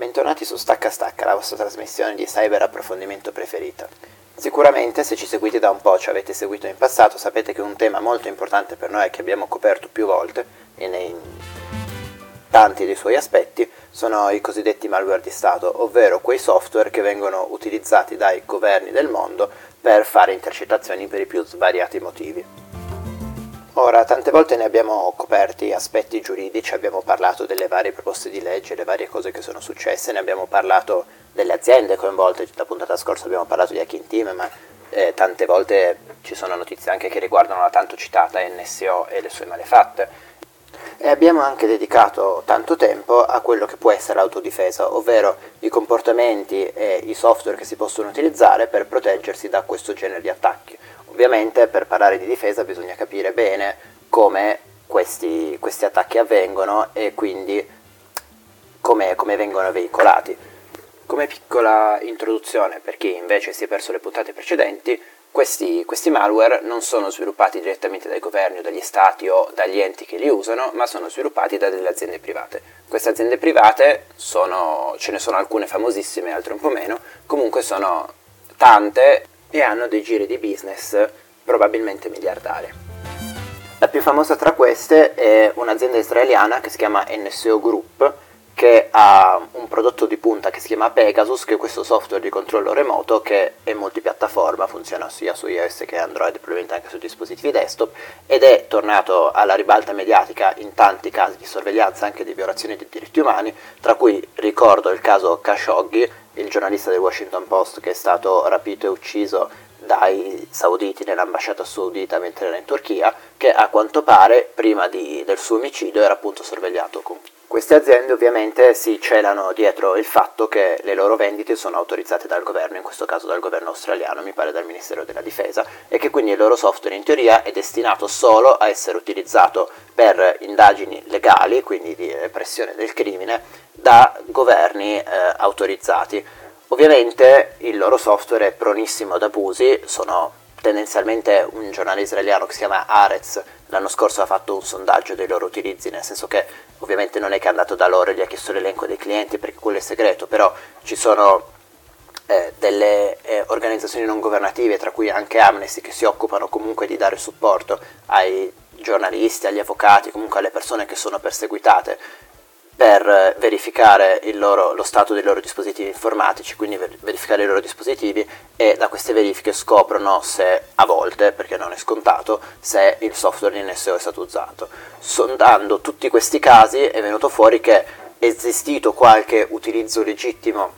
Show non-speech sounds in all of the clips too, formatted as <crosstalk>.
Bentornati su Stacca Stacca, la vostra trasmissione di cyber approfondimento preferita. Sicuramente se ci seguite da un po', ci avete seguito in passato, sapete che un tema molto importante per noi che abbiamo coperto più volte e nei tanti dei suoi aspetti sono i cosiddetti malware di Stato, ovvero quei software che vengono utilizzati dai governi del mondo per fare intercettazioni per i più svariati motivi. Ora, tante volte ne abbiamo coperti aspetti giuridici, abbiamo parlato delle varie proposte di legge, le varie cose che sono successe, ne abbiamo parlato delle aziende coinvolte, la puntata scorsa abbiamo parlato di Hacking Team, ma eh, tante volte ci sono notizie anche che riguardano la tanto citata NSO e le sue malefatte. E abbiamo anche dedicato tanto tempo a quello che può essere l'autodifesa, ovvero i comportamenti e i software che si possono utilizzare per proteggersi da questo genere di attacchi. Ovviamente per parlare di difesa bisogna capire bene come questi, questi attacchi avvengono e quindi come, come vengono veicolati. Come piccola introduzione per chi invece si è perso le puntate precedenti, questi, questi, malware non sono sviluppati direttamente dai governi o dagli stati o dagli enti che li usano, ma sono sviluppati da delle aziende private. Queste aziende private sono, ce ne sono alcune famosissime, altre un po' meno, comunque sono tante e hanno dei giri di business probabilmente miliardari. La più famosa tra queste è un'azienda israeliana che si chiama NSO Group, che ha un prodotto di punta che si chiama Pegasus, che è questo software di controllo remoto che è multipiattaforma, funziona sia su iOS che Android, probabilmente anche su dispositivi desktop, ed è tornato alla ribalta mediatica in tanti casi di sorveglianza, anche di violazioni dei diritti umani, tra cui ricordo il caso Khashoggi, il giornalista del Washington Post che è stato rapito e ucciso dai sauditi nell'ambasciata saudita mentre era in Turchia, che a quanto pare prima di, del suo omicidio era appunto sorvegliato con queste aziende ovviamente si celano dietro il fatto che le loro vendite sono autorizzate dal governo, in questo caso dal governo australiano, mi pare dal Ministero della Difesa, e che quindi il loro software in teoria è destinato solo a essere utilizzato per indagini legali, quindi di repressione del crimine, da governi eh, autorizzati. Ovviamente il loro software è pronissimo ad abusi, sono tendenzialmente un giornale israeliano che si chiama Arez l'anno scorso ha fatto un sondaggio dei loro utilizzi, nel senso che ovviamente non è che è andato da loro e gli ha chiesto l'elenco dei clienti perché quello è segreto, però ci sono eh, delle eh, organizzazioni non governative, tra cui anche Amnesty, che si occupano comunque di dare supporto ai giornalisti, agli avvocati, comunque alle persone che sono perseguitate per verificare loro, lo stato dei loro dispositivi informatici, quindi verificare i loro dispositivi e da queste verifiche scoprono se a volte, perché non è scontato, se il software di NSO è stato usato. Sondando tutti questi casi è venuto fuori che è esistito qualche utilizzo legittimo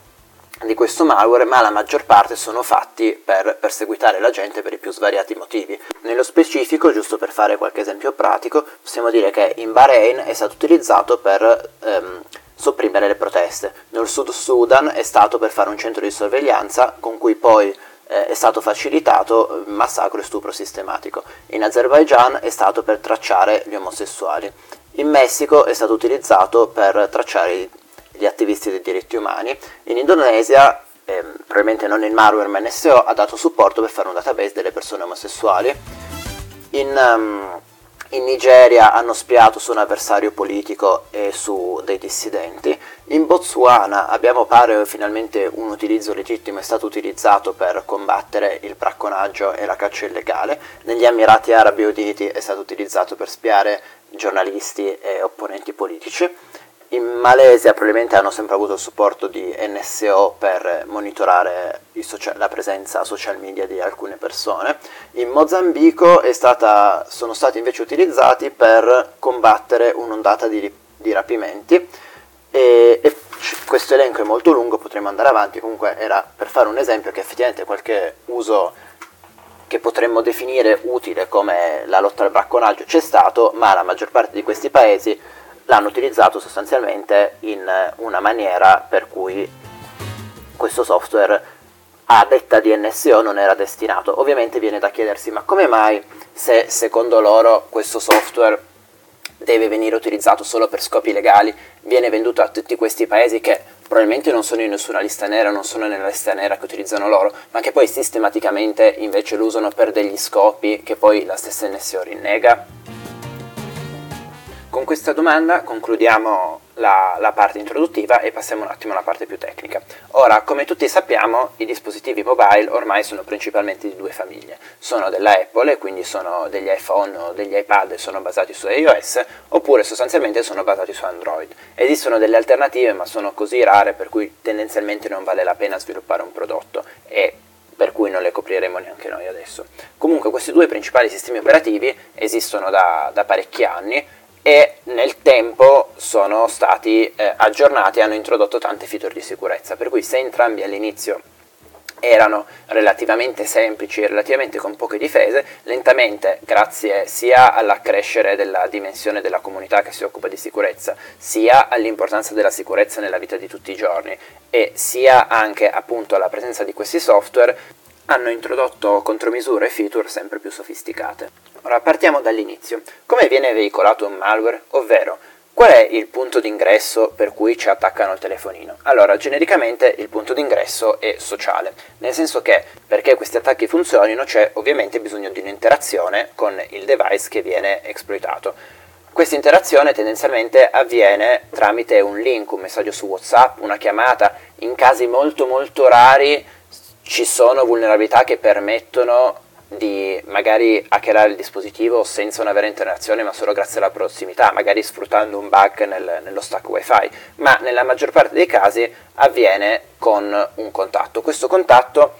di questo malware, ma la maggior parte sono fatti per perseguitare la gente per i più svariati motivi. Nello specifico, giusto per fare qualche esempio pratico, possiamo dire che in Bahrain è stato utilizzato per ehm, sopprimere le proteste, nel Sud Sudan è stato per fare un centro di sorveglianza con cui poi eh, è stato facilitato massacro e stupro sistematico. In Azerbaijan è stato per tracciare gli omosessuali. In Messico è stato utilizzato per tracciare gli attivisti dei diritti umani. In Indonesia, ehm, probabilmente non il malware ma NSO, ha dato supporto per fare un database delle persone omosessuali. In, um, in Nigeria hanno spiato su un avversario politico e su dei dissidenti. In Botswana abbiamo pare finalmente un utilizzo legittimo, è stato utilizzato per combattere il bracconaggio e la caccia illegale. Negli Emirati Arabi Uniti è stato utilizzato per spiare giornalisti e opponenti politici. In Malesia probabilmente hanno sempre avuto il supporto di NSO per monitorare social, la presenza social media di alcune persone. In Mozambico stata, sono stati invece utilizzati per combattere un'ondata di, di rapimenti e, e, questo elenco è molto lungo, potremmo andare avanti, comunque era per fare un esempio che effettivamente qualche uso che potremmo definire utile come la lotta al bracconaggio c'è stato, ma la maggior parte di questi paesi l'hanno utilizzato sostanzialmente in una maniera per cui questo software a detta di NSO non era destinato. Ovviamente viene da chiedersi ma come mai se secondo loro questo software deve venire utilizzato solo per scopi legali, viene venduto a tutti questi paesi che probabilmente non sono in nessuna lista nera, non sono nella lista nera che utilizzano loro, ma che poi sistematicamente invece lo usano per degli scopi che poi la stessa NSO rinnega? Con questa domanda concludiamo la, la, parte introduttiva e passiamo un attimo alla parte più tecnica. Ora, come tutti sappiamo, i dispositivi mobile ormai sono principalmente di due famiglie. Sono della Apple, quindi sono degli iPhone o degli iPad e sono basati su iOS, oppure sostanzialmente sono basati su Android. Esistono delle alternative, ma sono così rare per cui tendenzialmente non vale la pena sviluppare un prodotto e per cui non le copriremo neanche noi adesso. Comunque questi due principali sistemi operativi esistono da, da parecchi anni e nel tempo sono stati eh, aggiornati e hanno introdotto tante feature di sicurezza, per cui se entrambi all'inizio erano relativamente semplici e relativamente con poche difese, lentamente, grazie sia all'accrescere della dimensione della comunità che si occupa di sicurezza, sia all'importanza della sicurezza nella vita di tutti i giorni e sia anche appunto alla presenza di questi software, hanno introdotto contromisure e feature sempre più sofisticate. Ora partiamo dall'inizio. Come viene veicolato un malware? Ovvero, qual è il punto d'ingresso per cui ci attaccano il telefonino? Allora, genericamente il punto d'ingresso è sociale, nel senso che perché questi attacchi funzionino c'è ovviamente bisogno di un'interazione con il device che viene esploitato. Questa interazione tendenzialmente avviene tramite un link, un messaggio su WhatsApp, una chiamata, in casi molto molto rari ci sono vulnerabilità che permettono di magari hackerare il dispositivo senza una vera interazione ma solo grazie alla prossimità, magari sfruttando un bug nel, nello stack wifi, ma nella maggior parte dei casi avviene con un contatto. Questo contatto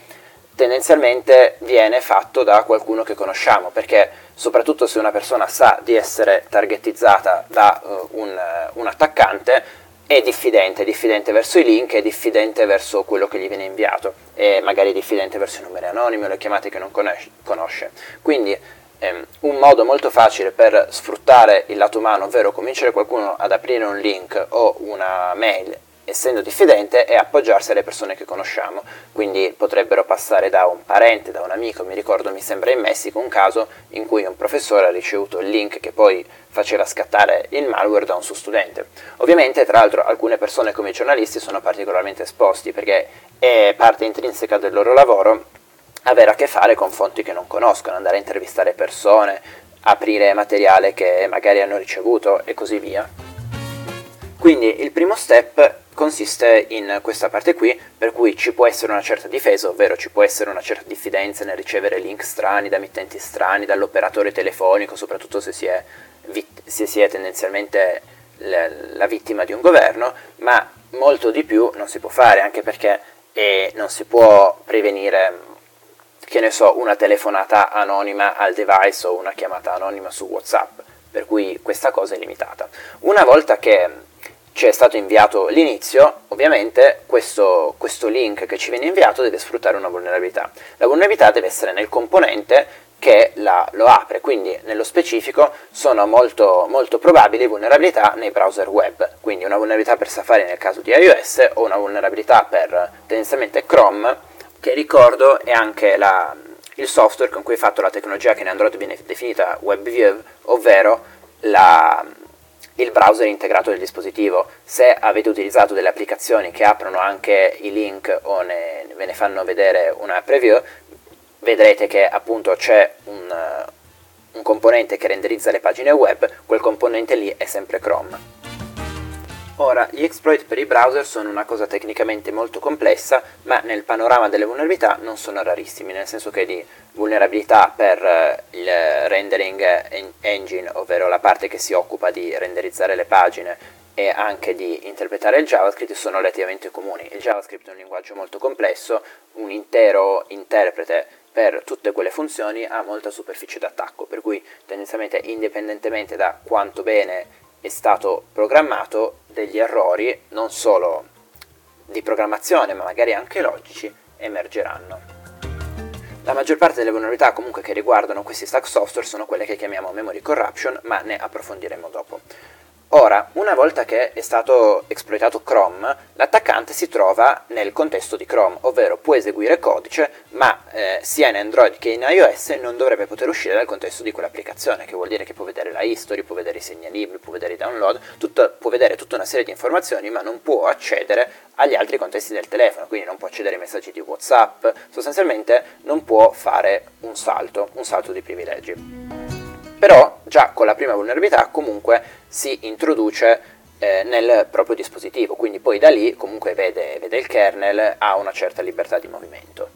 tendenzialmente viene fatto da qualcuno che conosciamo, perché soprattutto se una persona sa di essere targetizzata da uh, un, un attaccante, è diffidente, è diffidente verso i link, è diffidente verso quello che gli viene inviato, e magari diffidente verso i numeri anonimi o le chiamate che non conosce. Quindi ehm, un modo molto facile per sfruttare il lato umano, ovvero convincere qualcuno ad aprire un link o una mail essendo diffidente, è appoggiarsi alle persone che conosciamo. Quindi potrebbero passare da un parente, da un amico. Mi ricordo, mi sembra in Messico, un caso in cui un professore ha ricevuto il link che poi faceva scattare il malware da un suo studente. Ovviamente, tra l'altro, alcune persone come i giornalisti sono particolarmente esposti perché è parte intrinseca del loro lavoro avere a che fare con fonti che non conoscono, andare a intervistare persone, aprire materiale che magari hanno ricevuto e così via. Quindi il primo step consiste in questa parte qui, per cui ci può essere una certa difesa, ovvero ci può essere una certa diffidenza nel ricevere link strani da mittenti strani, dall'operatore telefonico, soprattutto se si è, vit- se si è tendenzialmente l- la vittima di un governo, ma molto di più non si può fare, anche perché eh, non si può prevenire che ne so, una telefonata anonima al device o una chiamata anonima su WhatsApp, per cui questa cosa è limitata. Una volta che ci è stato inviato l'inizio, ovviamente questo, questo, link che ci viene inviato deve sfruttare una vulnerabilità. La vulnerabilità deve essere nel componente che la, lo apre, quindi nello specifico sono molto, molto probabili vulnerabilità nei browser web, quindi una vulnerabilità per Safari nel caso di iOS o una vulnerabilità per tendenzialmente Chrome, che ricordo è anche la, il software con cui è fatto la tecnologia che in Android viene definita WebView, ovvero la, il browser integrato del dispositivo. Se avete utilizzato delle applicazioni che aprono anche i link o ne, ve ne fanno vedere una preview, vedrete che appunto c'è un, un componente che renderizza le pagine web, quel componente lì è sempre Chrome. Ora, gli exploit per i browser sono una cosa tecnicamente molto complessa, ma nel panorama delle vulnerabilità non sono rarissimi, nel senso che di vulnerabilità per eh, il rendering engine, ovvero la parte che si occupa di renderizzare le pagine e anche di interpretare il JavaScript sono relativamente comuni. Il JavaScript è un linguaggio molto complesso, un intero interprete per tutte quelle funzioni ha molta superficie d'attacco, per cui tendenzialmente indipendentemente da quanto bene è stato programmato degli errori non solo di programmazione ma magari anche logici emergeranno. La maggior parte delle vulnerabilità comunque che riguardano questi stack software sono quelle che chiamiamo memory corruption ma ne approfondiremo dopo. Ora, una volta che è stato esploitato Chrome, l'attaccante si trova nel contesto di Chrome, ovvero può eseguire codice, ma eh, sia in Android che in iOS non dovrebbe poter uscire dal contesto di quell'applicazione, che vuol dire che può vedere la history, può vedere i segnalibri, può vedere i download, tutto, può vedere tutta una serie di informazioni, ma non può accedere agli altri contesti del telefono, quindi non può accedere ai messaggi di WhatsApp, sostanzialmente non può fare un salto, un salto di privilegi. Però già con la prima vulnerabilità comunque si introduce eh, nel proprio dispositivo, quindi poi da lì comunque vede, vede il kernel, ha una certa libertà di movimento.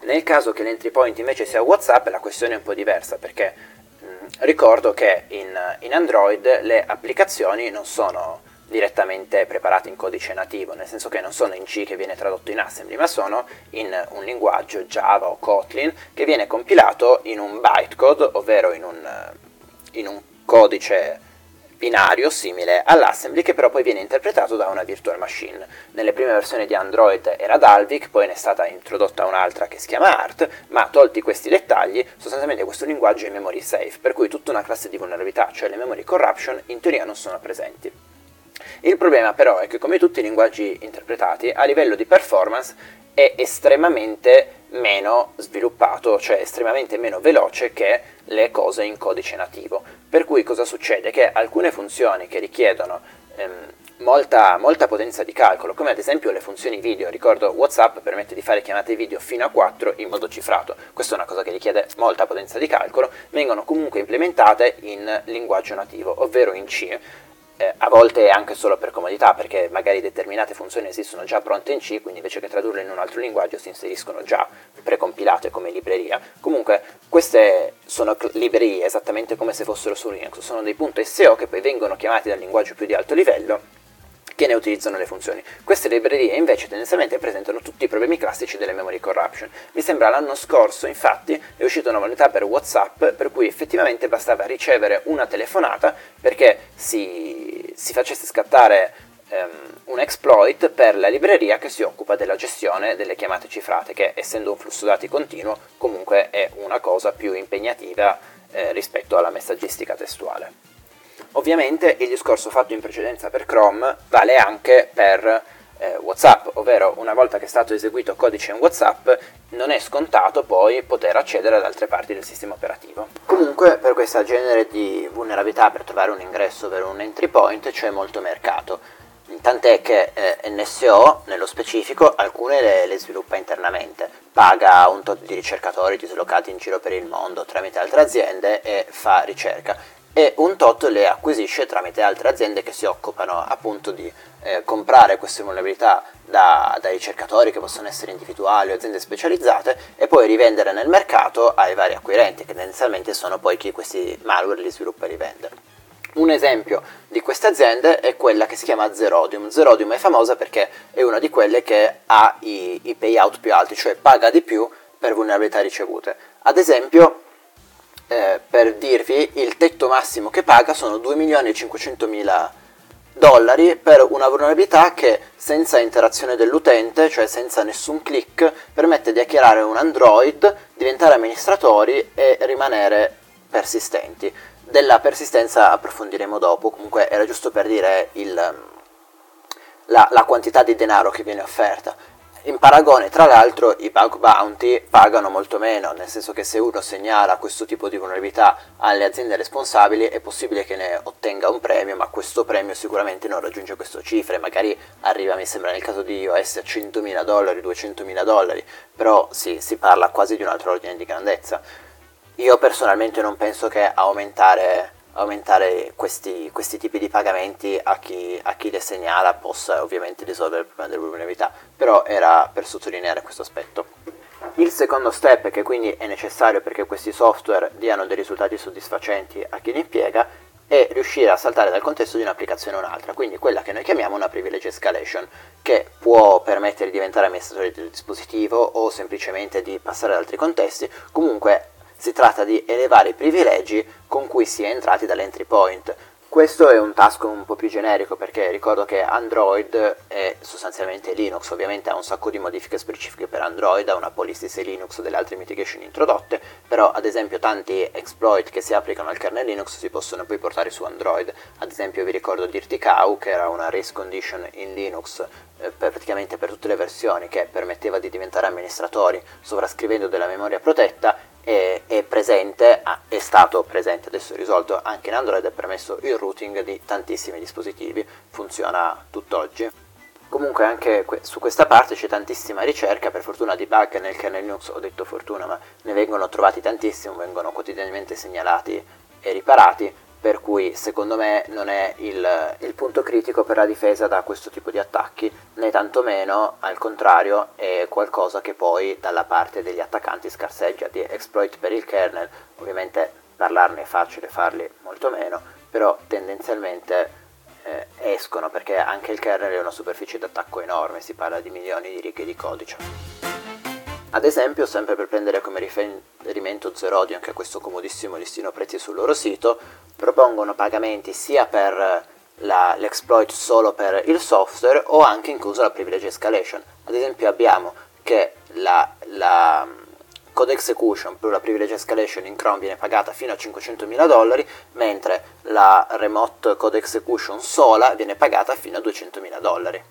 Nel caso che l'entry point invece sia WhatsApp la questione è un po' diversa perché mh, ricordo che in, in Android le applicazioni non sono direttamente preparate in codice nativo, nel senso che non sono in C che viene tradotto in assembly, ma sono in un linguaggio Java o Kotlin che viene compilato in un bytecode, ovvero in un, in un codice binario simile all'assembly che però poi viene interpretato da una virtual machine. Nelle prime versioni di Android era Dalvik, poi ne è stata introdotta un'altra che si chiama ART, ma tolti questi dettagli, sostanzialmente questo linguaggio è memory safe, per cui tutta una classe di vulnerabilità, cioè le memory corruption, in teoria non sono presenti. Il problema però è che come tutti i linguaggi interpretati, a livello di performance è estremamente meno sviluppato, cioè estremamente meno veloce che le cose in codice nativo. Per cui cosa succede? Che alcune funzioni che richiedono ehm, molta, molta, potenza di calcolo, come ad esempio le funzioni video, ricordo WhatsApp permette di fare chiamate video fino a 4 in modo cifrato, questa è una cosa che richiede molta potenza di calcolo, vengono comunque implementate in linguaggio nativo, ovvero in C eh, a volte anche solo per comodità, perché magari determinate funzioni esistono già pronte in C, quindi invece che tradurle in un altro linguaggio si inseriscono già precompilate come libreria. Comunque queste sono librerie esattamente come se fossero su Linux, sono dei .so che poi vengono chiamati dal linguaggio più di alto livello che ne utilizzano le funzioni. Queste librerie invece tendenzialmente presentano tutti i problemi classici delle memory corruption. Mi sembra l'anno scorso, infatti, è uscita una novità per WhatsApp per cui effettivamente bastava ricevere una telefonata perché si, si facesse scattare um, un exploit per la libreria che si occupa della gestione delle chiamate cifrate, che essendo un flusso dati continuo comunque è una cosa più impegnativa eh, rispetto alla messaggistica testuale. Ovviamente il discorso fatto in precedenza per Chrome vale anche per eh, WhatsApp, ovvero una volta che è stato eseguito codice in WhatsApp non è scontato poi poter accedere ad altre parti del sistema operativo. Comunque per questo genere di vulnerabilità per trovare un ingresso per un entry point c'è molto mercato, tant'è che eh, NSO nello specifico alcune le, le, sviluppa internamente, paga un tot di ricercatori dislocati in giro per il mondo tramite altre aziende e fa ricerca e un tot le acquisisce tramite altre aziende che si occupano appunto di eh, comprare queste vulnerabilità da, da, ricercatori che possono essere individuali o aziende specializzate e poi rivendere nel mercato ai vari acquirenti che tendenzialmente sono poi chi questi malware li sviluppa e rivende. Un esempio di queste aziende è quella che si chiama Zerodium. Zerodium è famosa perché è una di quelle che ha i, i payout più alti, cioè paga di più per vulnerabilità ricevute. Ad esempio, eh, per dirvi, il tetto massimo che paga sono 2 milioni e 500 mila dollari per una vulnerabilità che senza interazione dell'utente, cioè senza nessun click, permette di hackerare un Android, diventare amministratori e rimanere persistenti. Della persistenza approfondiremo dopo, comunque era giusto per dire il, la, la quantità di denaro che viene offerta. In paragone, tra l'altro, i bug bounty pagano molto meno, nel senso che se uno segnala questo tipo di vulnerabilità alle aziende responsabili è possibile che ne ottenga un premio, ma questo premio sicuramente non raggiunge queste cifre, magari arriva, mi sembra nel caso di iOS, a 100.000 dollari, 200.000 dollari, però sì, si parla quasi di un altro ordine di grandezza. Io personalmente non penso che aumentare aumentare questi, questi, tipi di pagamenti a chi, a chi, le segnala possa ovviamente risolvere il problema della vulnerabilità, però era per sottolineare questo aspetto. Il secondo step, che quindi è necessario perché questi software diano dei risultati soddisfacenti a chi li impiega, è riuscire a saltare dal contesto di un'applicazione a un'altra, quindi quella che noi chiamiamo una privilege escalation, che può permettere di diventare amministratore del dispositivo o semplicemente di passare ad altri contesti, comunque si tratta di elevare i privilegi con cui si è entrati dall'entry point. Questo è un task un po' più generico perché ricordo che Android è sostanzialmente Linux, ovviamente ha un sacco di modifiche specifiche per Android, ha una policy se Linux delle altre mitigation introdotte, però ad esempio tanti exploit che si applicano al kernel Linux si possono poi portare su Android. Ad esempio vi ricordo Dirty Cow che era una race condition in Linux eh, per praticamente per tutte le versioni che permetteva di diventare amministratori sovrascrivendo della memoria protetta è, è, presente, è stato presente, adesso è risolto anche in Android, è permesso il routing di tantissimi dispositivi, funziona tutt'oggi. Comunque anche que- su questa parte c'è tantissima ricerca, per fortuna di bug nel kernel Linux, ho detto fortuna, ma ne vengono trovati tantissimi, vengono quotidianamente segnalati e riparati, per cui secondo me non è il, il, punto critico per la difesa da questo tipo di attacchi, né tantomeno al contrario è qualcosa che poi dalla parte degli attaccanti scarseggia di exploit per il kernel, ovviamente parlarne è facile, farli molto meno, però tendenzialmente eh, escono perché anche il kernel è una superficie d'attacco enorme, si parla di milioni di righe di codice. Ad esempio, sempre per prendere come riferimento Zerodion, che ha questo comodissimo listino prezzi sul loro sito, propongono pagamenti sia per la, l'exploit solo per il software o anche incluso la privilege escalation. Ad esempio abbiamo che la, la code execution più la privilege escalation in Chrome viene pagata fino a 500.000 dollari, mentre la remote code execution sola viene pagata fino a 200.000 dollari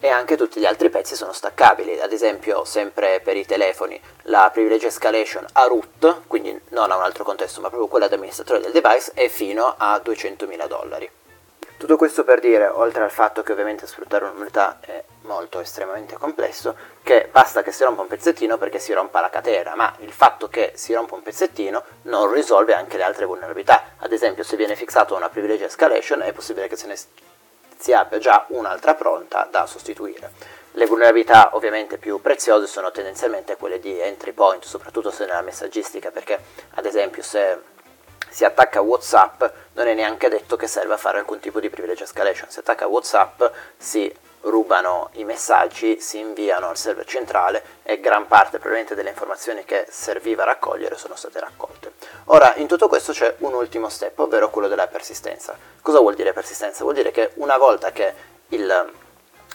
e anche tutti gli altri pezzi sono staccabili, ad esempio sempre per i telefoni la privilege escalation a root, quindi non a un altro contesto ma proprio quella di amministratore del device, è fino a 200.000 dollari. Tutto questo per dire, oltre al fatto che ovviamente sfruttare un'unità è molto estremamente complesso, che basta che si rompa un pezzettino perché si rompa la catena, ma il fatto che si rompa un pezzettino non risolve anche le altre vulnerabilità. Ad esempio se viene fissato una privilege escalation è possibile che se ne si abbia già un'altra pronta da sostituire. Le vulnerabilità ovviamente più preziose sono tendenzialmente quelle di entry point, soprattutto se nella messaggistica, perché ad esempio se si attacca WhatsApp non è neanche detto che serva a fare alcun tipo di privilege escalation, se attacca WhatsApp si rubano i messaggi, si inviano al server centrale e gran parte probabilmente delle informazioni che serviva raccogliere sono state raccolte. Ora, in tutto questo c'è un ultimo step, ovvero quello della persistenza. Cosa vuol dire persistenza? Vuol dire che una volta che il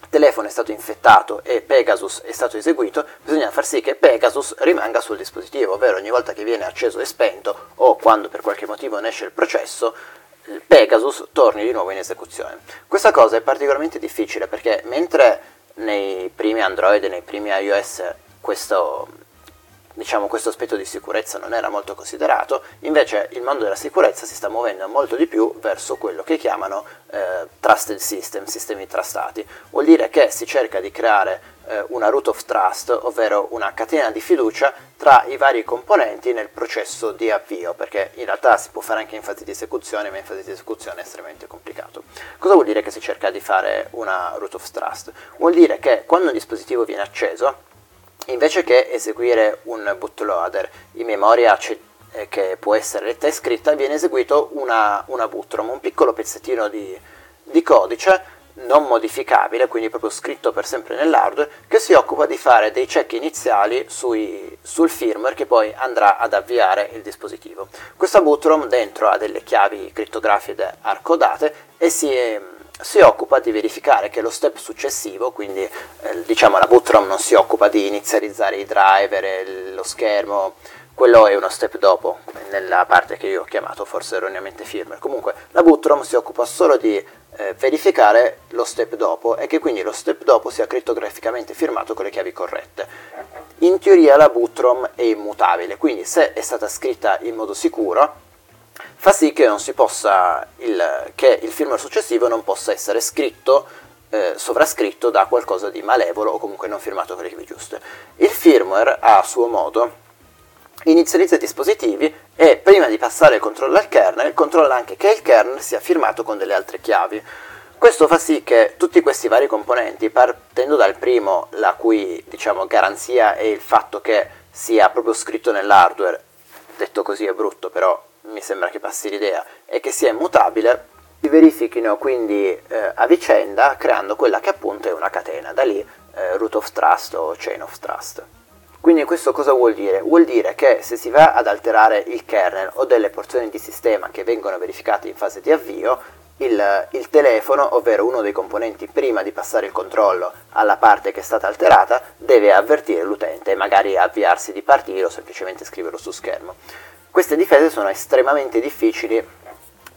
telefono è stato infettato e Pegasus è stato eseguito, bisogna far sì che Pegasus rimanga sul dispositivo, ovvero ogni volta che viene acceso e spento o quando per qualche motivo ne esce il processo, Pegasus torni di nuovo in esecuzione. Questa cosa è particolarmente difficile perché mentre nei primi Android e nei primi iOS questo, diciamo, questo aspetto di sicurezza non era molto considerato, invece il mondo della sicurezza si sta muovendo molto di più verso quello che chiamano eh, trusted system, sistemi trustati. Vuol dire che si cerca di creare eh, una root of trust, ovvero una catena di fiducia tra i vari componenti nel processo di avvio, perché in realtà si può fare anche in fase di esecuzione, ma in fase di esecuzione è estremamente complicato. Cosa vuol dire che si cerca di fare una root of trust? Vuol dire che quando un dispositivo viene acceso, invece che eseguire un bootloader in memoria eh, che può essere letta e scritta, viene eseguito una, una bootrom, un piccolo pezzettino di, di codice non modificabile, quindi proprio scritto per sempre nell'hardware, che si occupa di fare dei check iniziali sui, sul firmware che poi andrà ad avviare il dispositivo. Questa bootrom dentro ha delle chiavi crittografiche arcodate e si, si occupa di verificare che lo step successivo, quindi eh, diciamo la bootrom non si occupa di inizializzare i driver, lo schermo, quello è uno step dopo, nella parte che io ho chiamato forse erroneamente firmware. Comunque la bootrom si occupa solo di eh, verificare lo step dopo e che quindi lo step dopo sia crittograficamente firmato con le chiavi corrette. In teoria la bootrom è immutabile, quindi se è stata scritta in modo sicuro fa sì che, il, che il firmware successivo non possa essere scritto eh, sovrascritto da qualcosa di malevolo o comunque non firmato con le chiavi giuste. Il firmware a suo modo inizializza i dispositivi e prima di passare il controllo al kernel controlla anche che il kernel sia firmato con delle altre chiavi. Questo fa sì che tutti questi vari componenti, partendo dal primo, la cui diciamo, garanzia è il fatto che sia proprio scritto nell'hardware, detto così è brutto, però mi sembra che passi l'idea, e che sia immutabile, si verifichino quindi eh, a vicenda creando quella che appunto è una catena, da lì eh, root of trust o chain of trust. Quindi questo cosa vuol dire? Vuol dire che se si va ad alterare il kernel o delle porzioni di sistema che vengono verificate in fase di avvio, il, il, telefono, ovvero uno dei componenti prima di passare il controllo alla parte che è stata alterata, deve avvertire l'utente e magari avviarsi di partire o semplicemente scriverlo su schermo. Queste difese sono estremamente difficili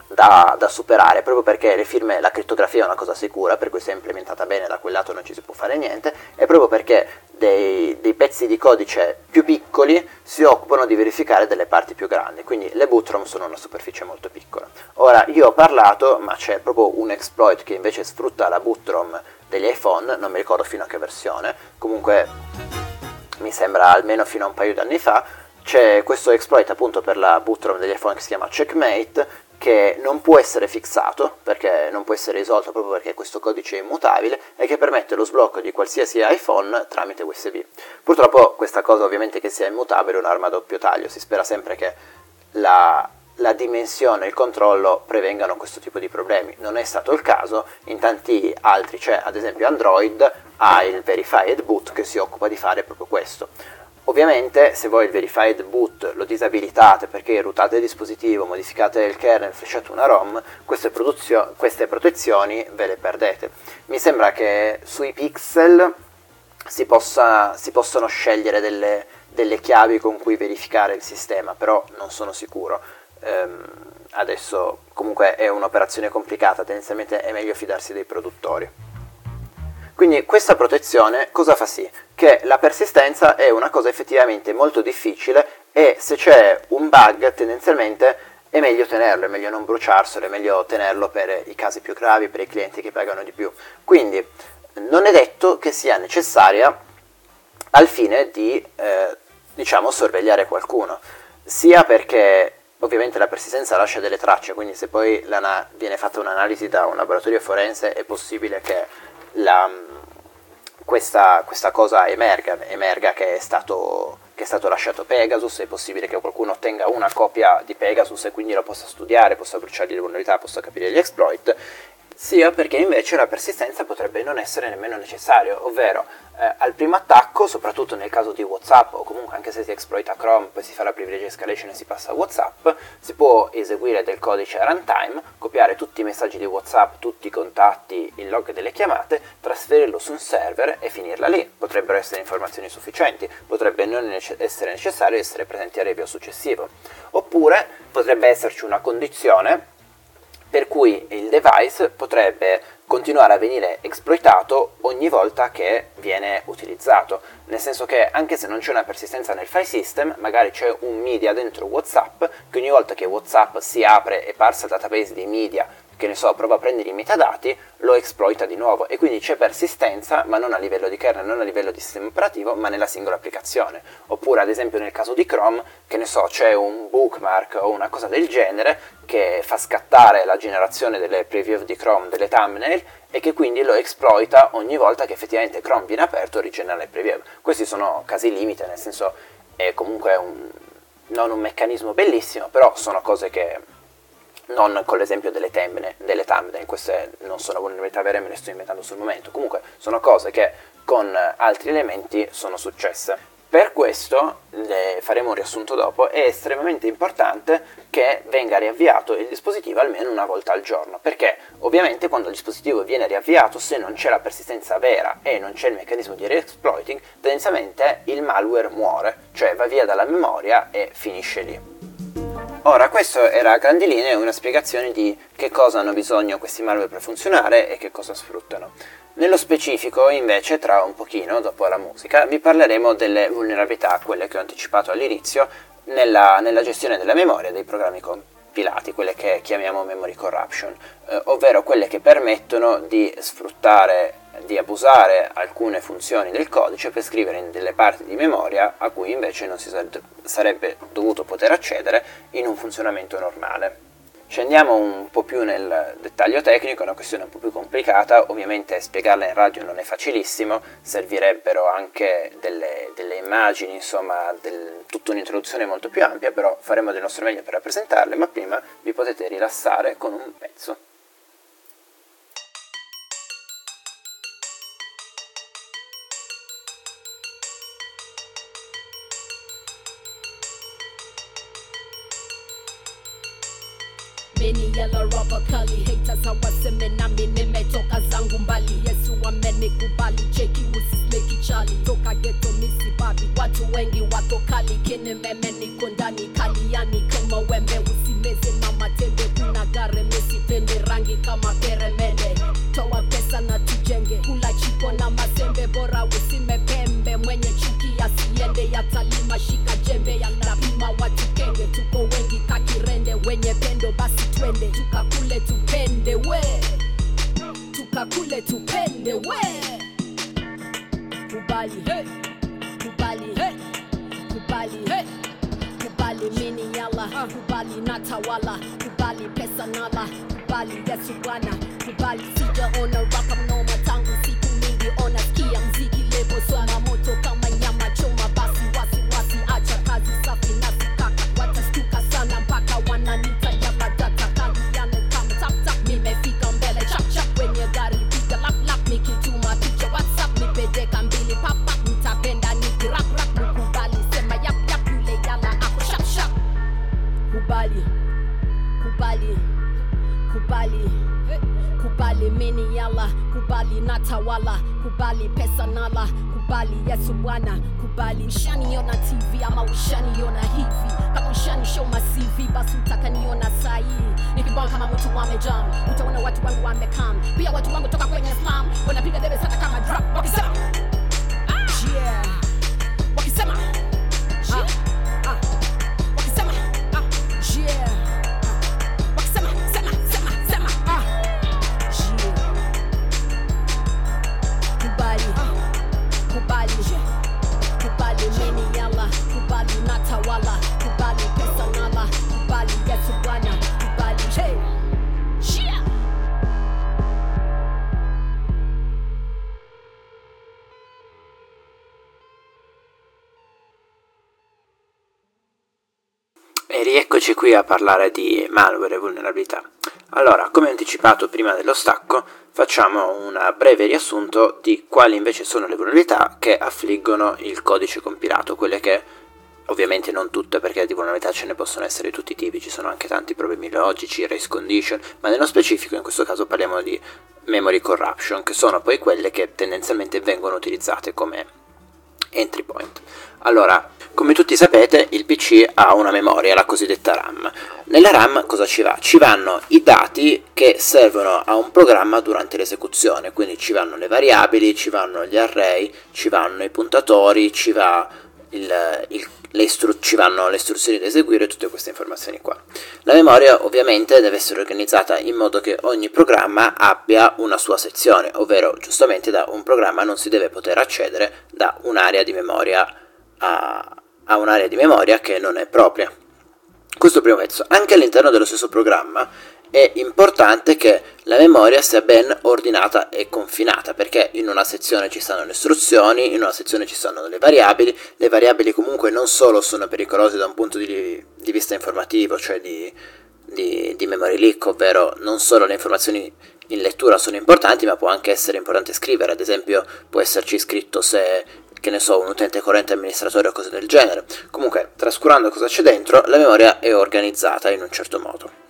da, da, superare, proprio perché le firme, la crittografia è una cosa sicura, per cui se è implementata bene da quel lato non ci si può fare niente, e proprio perché dei, dei pezzi di codice più piccoli si occupano di verificare delle parti più grandi, quindi le bootrom sono una superficie molto piccola. Ora, io ho parlato, ma c'è proprio un exploit che invece sfrutta la bootrom degli iPhone, non mi ricordo fino a che versione, comunque mi sembra almeno fino a un paio di anni fa, c'è questo exploit appunto per la bootrom degli iPhone che si chiama Checkmate, che non può essere fissato, perché non può essere risolto proprio perché questo codice è immutabile, e che permette lo sblocco di qualsiasi iPhone tramite USB. Purtroppo questa cosa ovviamente che sia immutabile è un'arma a doppio taglio, si spera sempre che la, la dimensione e il controllo prevengano questo tipo di problemi. Non è stato il caso, in tanti altri c'è ad esempio Android ha il Verified Boot che si occupa di fare proprio questo. Ovviamente se voi il verified boot lo disabilitate perché routate il dispositivo, modificate il kernel, flasciate una ROM, queste, queste, protezioni ve le perdete. Mi sembra che sui pixel si, possa, si possono scegliere delle, delle, chiavi con cui verificare il sistema, però non sono sicuro. Ehm, adesso comunque è un'operazione complicata, tendenzialmente è meglio fidarsi dei produttori. Quindi questa protezione cosa fa sì? Che la persistenza è una cosa effettivamente molto difficile e se c'è un bug tendenzialmente è meglio tenerlo, è meglio non bruciarselo, è meglio tenerlo per i casi più gravi, per i clienti che pagano di più. Quindi non è detto che sia necessaria al fine di eh, diciamo sorvegliare qualcuno, sia perché ovviamente la persistenza lascia delle tracce, quindi se poi viene fatta un'analisi da un laboratorio forense è possibile che la, questa, questa, cosa emerga, emerga che, è stato, che, è stato, lasciato Pegasus, è possibile che qualcuno ottenga una copia di Pegasus e quindi lo possa studiare, possa bruciare le vulnerabilità, possa capire gli exploit, sia perché invece la persistenza potrebbe non essere nemmeno necessario, ovvero eh, al primo attacco, soprattutto nel caso di WhatsApp o comunque anche se si exploita Chrome, poi si fa la privilege escalation e si passa a WhatsApp, si può eseguire del codice a runtime, copiare tutti i messaggi di WhatsApp, tutti i contatti, il log delle chiamate, trasferirlo su un server e finirla lì. Potrebbero essere informazioni sufficienti, potrebbe non nece- essere necessario essere presenti a review successivo. Oppure potrebbe esserci una condizione per cui il device potrebbe continuare a venire esploitato ogni volta che viene utilizzato, nel senso che anche se non c'è una persistenza nel file system, magari c'è un media dentro WhatsApp che ogni volta che WhatsApp si apre e parsa il database di media che ne so, prova a prendere i metadati, lo exploita di nuovo e quindi c'è persistenza, ma non a livello di kernel, non a livello di sistema operativo, ma nella singola applicazione. Oppure ad esempio nel caso di Chrome, che ne so, c'è un bookmark o una cosa del genere che fa scattare la generazione delle preview di Chrome, delle thumbnail, e che quindi lo exploita ogni volta che effettivamente Chrome viene aperto e rigenera le preview. Questi sono casi limite, nel senso è comunque un, non un meccanismo bellissimo, però sono cose che non con l'esempio delle thumbnail, delle thumbnail, queste non sono vulnerabilità vere, me le sto inventando sul momento, comunque sono cose che con altri elementi sono successe. Per questo, faremo un riassunto dopo, è estremamente importante che venga riavviato il dispositivo almeno una volta al giorno, perché ovviamente quando il dispositivo viene riavviato, se non c'è la persistenza vera e non c'è il meccanismo di re-exploiting, tendenzialmente il malware muore, cioè va via dalla memoria e finisce lì. Ora, questo era a grandi linee una spiegazione di che cosa hanno bisogno questi malware per funzionare e che cosa sfruttano. Nello specifico, invece, tra un pochino, dopo la musica, vi parleremo delle vulnerabilità, quelle che ho anticipato all'inizio, nella, nella gestione della memoria dei programmi compilati, quelle che chiamiamo memory corruption, eh, ovvero quelle che permettono di sfruttare di abusare alcune funzioni del codice per scrivere in delle parti di memoria a cui invece non si sarebbe dovuto poter accedere in un funzionamento normale. Scendiamo un po' più nel dettaglio tecnico, è una questione un po' più complicata, ovviamente spiegarla in radio non è facilissimo, servirebbero anche delle, delle immagini, insomma, del, tutta un'introduzione molto più ampia, però faremo del nostro meglio per rappresentarle, ma prima vi potete rilassare con un pezzo. Curly haters hawaseme nami nimetoka zangu mbali yesu amenikubali cheki usisleki chali toka geto misi babi watu wengi wako kali. Kine meme niko sana qui a parlare di malware e vulnerabilità. Allora, come anticipato prima dello stacco, facciamo un breve riassunto di quali invece sono le vulnerabilità che affliggono il codice compilato, quelle che ovviamente non tutte perché di vulnerabilità ce ne possono essere tutti i tipi, ci sono anche tanti problemi logici, race condition, ma nello specifico in questo caso parliamo di memory corruption, che sono poi quelle che tendenzialmente vengono utilizzate come entry point. Allora, come tutti sapete, il PC ha una memoria, la cosiddetta RAM. Nella RAM cosa ci va? Ci vanno i dati che servono a un programma durante l'esecuzione, quindi ci vanno le variabili, ci vanno gli array, ci vanno i puntatori, ci, va il, il, istru- ci vanno le istruzioni da eseguire, tutte queste informazioni qua. La memoria ovviamente deve essere organizzata in modo che ogni programma abbia una sua sezione, ovvero giustamente da un programma non si deve poter accedere da un'area di memoria a, a un'area di memoria che non è propria. Questo primo pezzo. Anche all'interno dello stesso programma è importante che la memoria sia ben ordinata e confinata, perché in una sezione ci stanno le istruzioni, in una sezione ci stanno le variabili, le variabili comunque non solo sono pericolose da un punto di, di vista informativo, cioè di, di, di memory leak, ovvero non solo le informazioni in lettura sono importanti, ma può anche essere importante scrivere, ad esempio può esserci scritto se che ne so, un utente corrente amministratore o cose del genere. Comunque, trascurando cosa c'è dentro, la memoria è organizzata in un certo modo.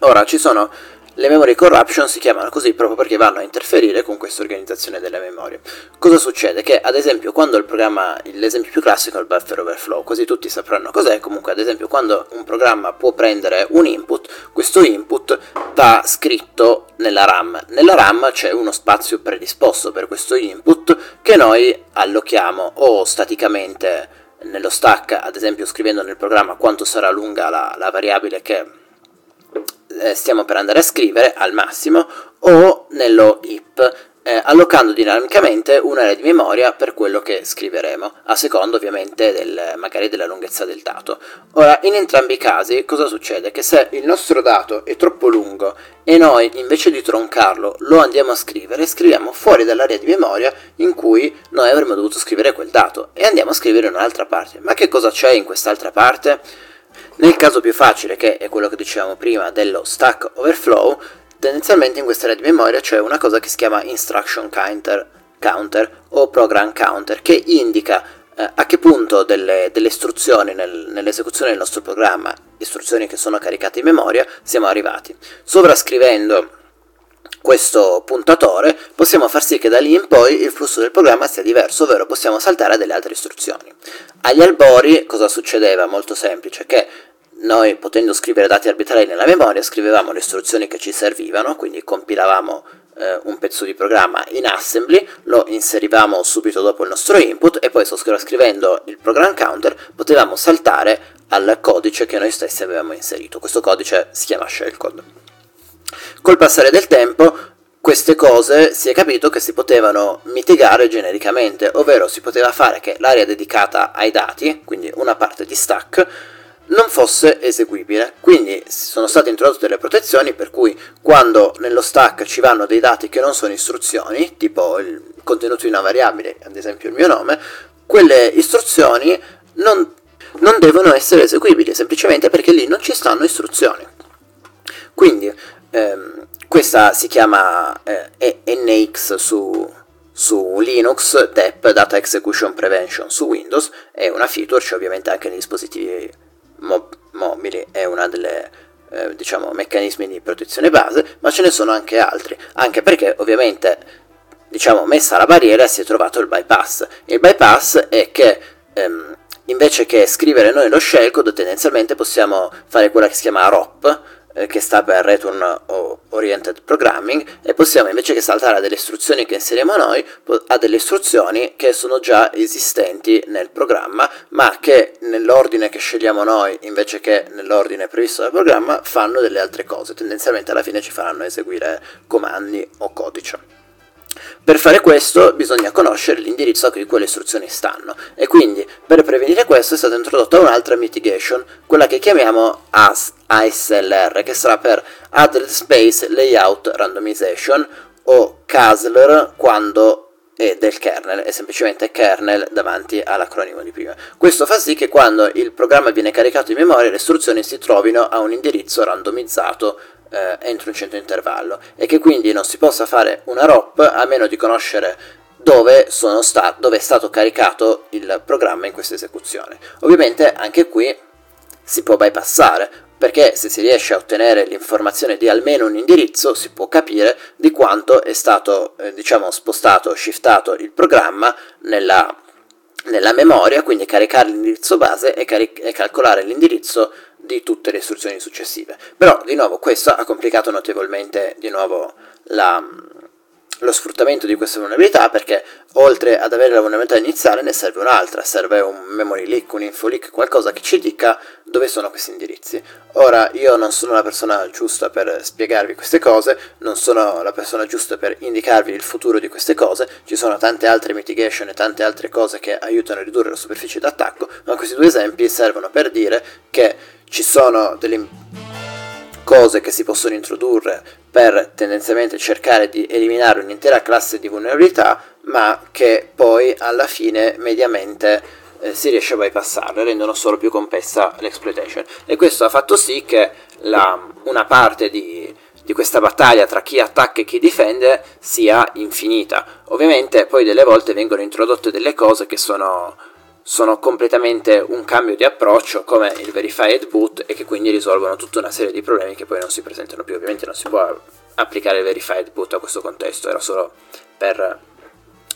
Ora, ci sono le memory corruption si chiamano così proprio perché vanno a interferire con questa organizzazione della memoria. Cosa succede? Che ad esempio quando il programma, l'esempio più classico è il buffer overflow, così tutti sapranno cos'è, comunque ad esempio quando un programma può prendere un input, questo input va scritto nella RAM. Nella RAM c'è uno spazio predisposto per questo input che noi allochiamo o staticamente nello stack, ad esempio scrivendo nel programma quanto sarà lunga la, la variabile che eh, stiamo per andare a scrivere al massimo o nello IP eh, allocando dinamicamente un'area di memoria per quello che scriveremo, a seconda ovviamente del, magari della lunghezza del dato. Ora, in entrambi i casi cosa succede? Che se il nostro dato è troppo lungo e noi invece di troncarlo lo andiamo a scrivere, scriviamo fuori dall'area di memoria in cui noi avremmo dovuto scrivere quel dato e andiamo a scrivere in un'altra parte. Ma che cosa c'è in quest'altra parte? Nel caso più facile, che è quello che dicevamo prima dello stack overflow, tendenzialmente in questa area di memoria c'è una cosa che si chiama instruction counter, counter o program counter, che indica eh, a che punto delle, delle istruzioni nel, nell'esecuzione del nostro programma, istruzioni che sono caricate in memoria, siamo arrivati. Sovrascrivendo questo puntatore possiamo far sì che da lì in poi il flusso del programma sia diverso, ovvero possiamo saltare delle altre istruzioni. Agli albori cosa succedeva? Molto semplice, che noi potendo scrivere dati arbitrari nella memoria scrivevamo le istruzioni che ci servivano, quindi compilavamo eh, un pezzo di programma in assembly, lo inserivamo subito dopo il nostro input e poi scrivendo il program counter potevamo saltare al codice che noi stessi avevamo inserito. Questo codice si chiama shellcode. Col passare del tempo queste cose si è capito che si potevano mitigare genericamente, ovvero si poteva fare che l'area dedicata ai dati, quindi una parte di stack, non fosse eseguibile. Quindi sono state introdotte delle protezioni per cui quando nello stack ci vanno dei dati che non sono istruzioni, tipo il contenuto di una variabile, ad esempio il mio nome, quelle istruzioni non, non devono essere eseguibili, semplicemente perché lì non ci stanno istruzioni. Quindi ehm, questa si chiama eh, NX su, su Linux, DEP, Data Execution Prevention su Windows, è una feature, c'è ovviamente anche nei dispositivi mo- mobili, è una delle eh, diciamo meccanismi di protezione base, ma ce ne sono anche altri, anche perché ovviamente diciamo messa la barriera si è trovato il bypass. Il bypass è che ehm, invece che scrivere noi lo shellcode tendenzialmente possiamo fare quella che si chiama ROP, eh, che sta per Return Oriented Programming e possiamo invece che saltare a delle istruzioni che inseriamo noi a delle istruzioni che sono già esistenti nel programma ma che nell'ordine che scegliamo noi invece che nell'ordine previsto dal programma fanno delle altre cose. Tendenzialmente alla fine ci faranno eseguire comandi o codice per fare questo bisogna conoscere l'indirizzo a cui quelle istruzioni stanno e quindi per prevenire questo è stata introdotta un'altra mitigation, quella che chiamiamo AS, ASLR, che sarà per Address Space Layout Randomization o CASLR quando è del kernel, è semplicemente kernel davanti all'acronimo di prima. Questo fa sì che quando il programma viene caricato in memoria le istruzioni si trovino a un indirizzo randomizzato eh, entro un certo intervallo e che quindi non si possa fare una ROP a meno di conoscere dove, sta- dove è stato caricato il programma in questa esecuzione. Ovviamente anche qui si può bypassare, perché se si riesce a ottenere l'informazione di almeno un indirizzo si può capire di quanto è stato eh, diciamo spostato, shiftato il programma nella, nella memoria, quindi caricare l'indirizzo base e, caric- e calcolare l'indirizzo di tutte le istruzioni successive. Però, di nuovo, questo ha complicato notevolmente di nuovo la, lo sfruttamento di questa vulnerabilità perché oltre ad avere la vulnerabilità iniziale ne serve un'altra, serve un memory leak, un info leak, qualcosa che ci dica dove sono questi indirizzi. Ora io non sono la persona giusta per spiegarvi queste cose, non sono la persona giusta per indicarvi il futuro di queste cose, ci sono tante altre mitigation e tante altre cose che aiutano a ridurre la superficie d'attacco, ma questi due esempi servono per dire che ci sono delle cose che si possono introdurre per tendenzialmente cercare di eliminare un'intera classe di vulnerabilità, ma che poi alla fine mediamente eh, si riesce a bypassarle, rendono solo più complessa l'exploitation. E questo ha fatto sì che la, una parte di, di questa battaglia tra chi attacca e chi difende sia infinita. Ovviamente poi delle volte vengono introdotte delle cose che sono sono completamente un cambio di approccio come il verified boot e che quindi risolvono tutta una serie di problemi che poi non si presentano più. Ovviamente non si può applicare il verified boot a questo contesto, era solo per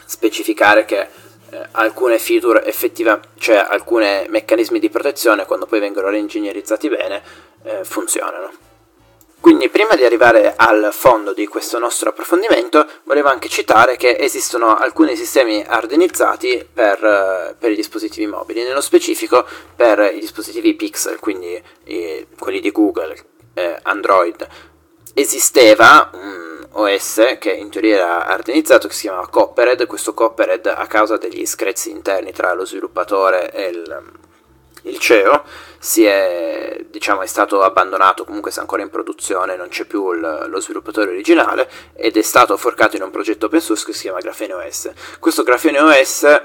specificare che eh, alcune feature effettivamente, cioè alcuni meccanismi di protezione quando poi vengono reingegnerizzati bene, eh, funzionano. Quindi prima di arrivare al fondo di questo nostro approfondimento volevo anche citare che esistono alcuni sistemi ardenizzati per, eh, per i dispositivi mobili, nello specifico per i dispositivi Pixel, quindi i, quelli di Google, eh, Android. Esisteva un OS che in teoria era ardenizzato che si chiamava Coppered, questo Coppered a causa degli screzi interni tra lo sviluppatore e il, il CEO si è, diciamo, è stato abbandonato, comunque sta ancora in produzione, non c'è più il, lo sviluppatore originale ed è stato forcato in un progetto open source che si chiama Graphene OS. Questo Graphene OS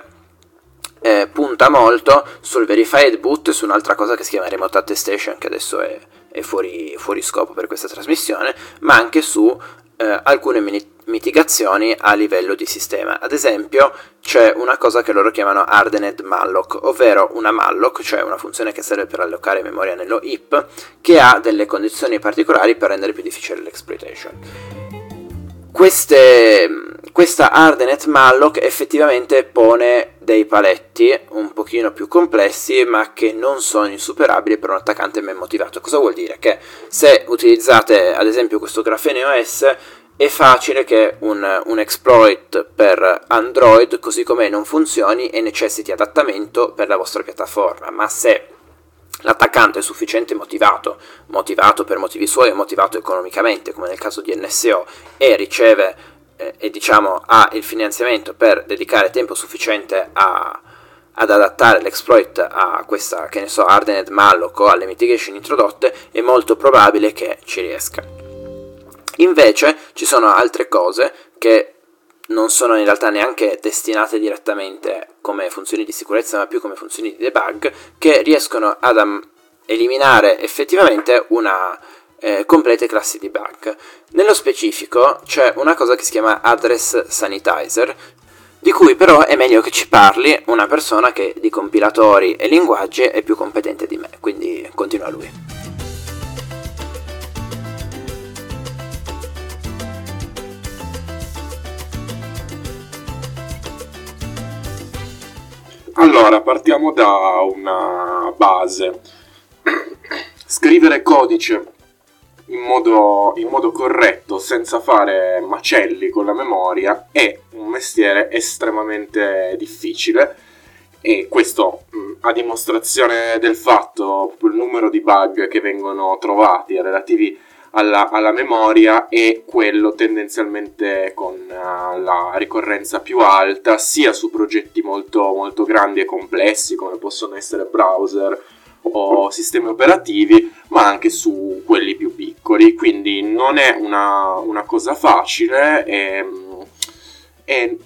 eh, punta molto sul verified boot e su un'altra cosa che si chiama remote attestation che adesso è, è fuori, fuori, scopo per questa trasmissione, ma anche su eh, alcune mini- mitigazioni a livello di sistema. Ad esempio, c'è una cosa che loro chiamano hardened malloc, ovvero una malloc, cioè una funzione che serve per allocare memoria nello heap, che ha delle condizioni particolari per rendere più difficile l'exploitation. Queste, questa hardened malloc effettivamente pone dei paletti un pochino più complessi ma che non sono insuperabili per un attaccante ben motivato. Cosa vuol dire? Che se utilizzate ad esempio questo grafene OS è facile che un, un, exploit per Android così come non funzioni e necessiti adattamento per la vostra piattaforma, ma se l'attaccante è sufficientemente motivato, motivato per motivi suoi o motivato economicamente, come nel caso di NSO, e riceve eh, e diciamo ha il finanziamento per dedicare tempo sufficiente a, ad adattare l'exploit a questa, che ne so, hardened malloc o alle mitigation introdotte, è molto probabile che ci riesca. Invece ci sono altre cose che non sono in realtà neanche destinate direttamente come funzioni di sicurezza, ma più come funzioni di debug, che riescono ad am- eliminare effettivamente una eh, complete classi di bug. Nello specifico c'è una cosa che si chiama address sanitizer, di cui però è meglio che ci parli una persona che di compilatori e linguaggi è più competente di me, quindi continua lui. Allora, partiamo da una base. <coughs> Scrivere codice in modo, in modo, corretto, senza fare macelli con la memoria, è un mestiere estremamente difficile. E questo a dimostrazione del fatto, il numero di bug che vengono trovati relativi alla, alla memoria è quello tendenzialmente con uh, la ricorrenza più alta, sia su progetti molto, molto grandi e complessi come possono essere browser o sistemi operativi, ma anche su quelli più piccoli. Quindi non è una, una cosa facile e, e,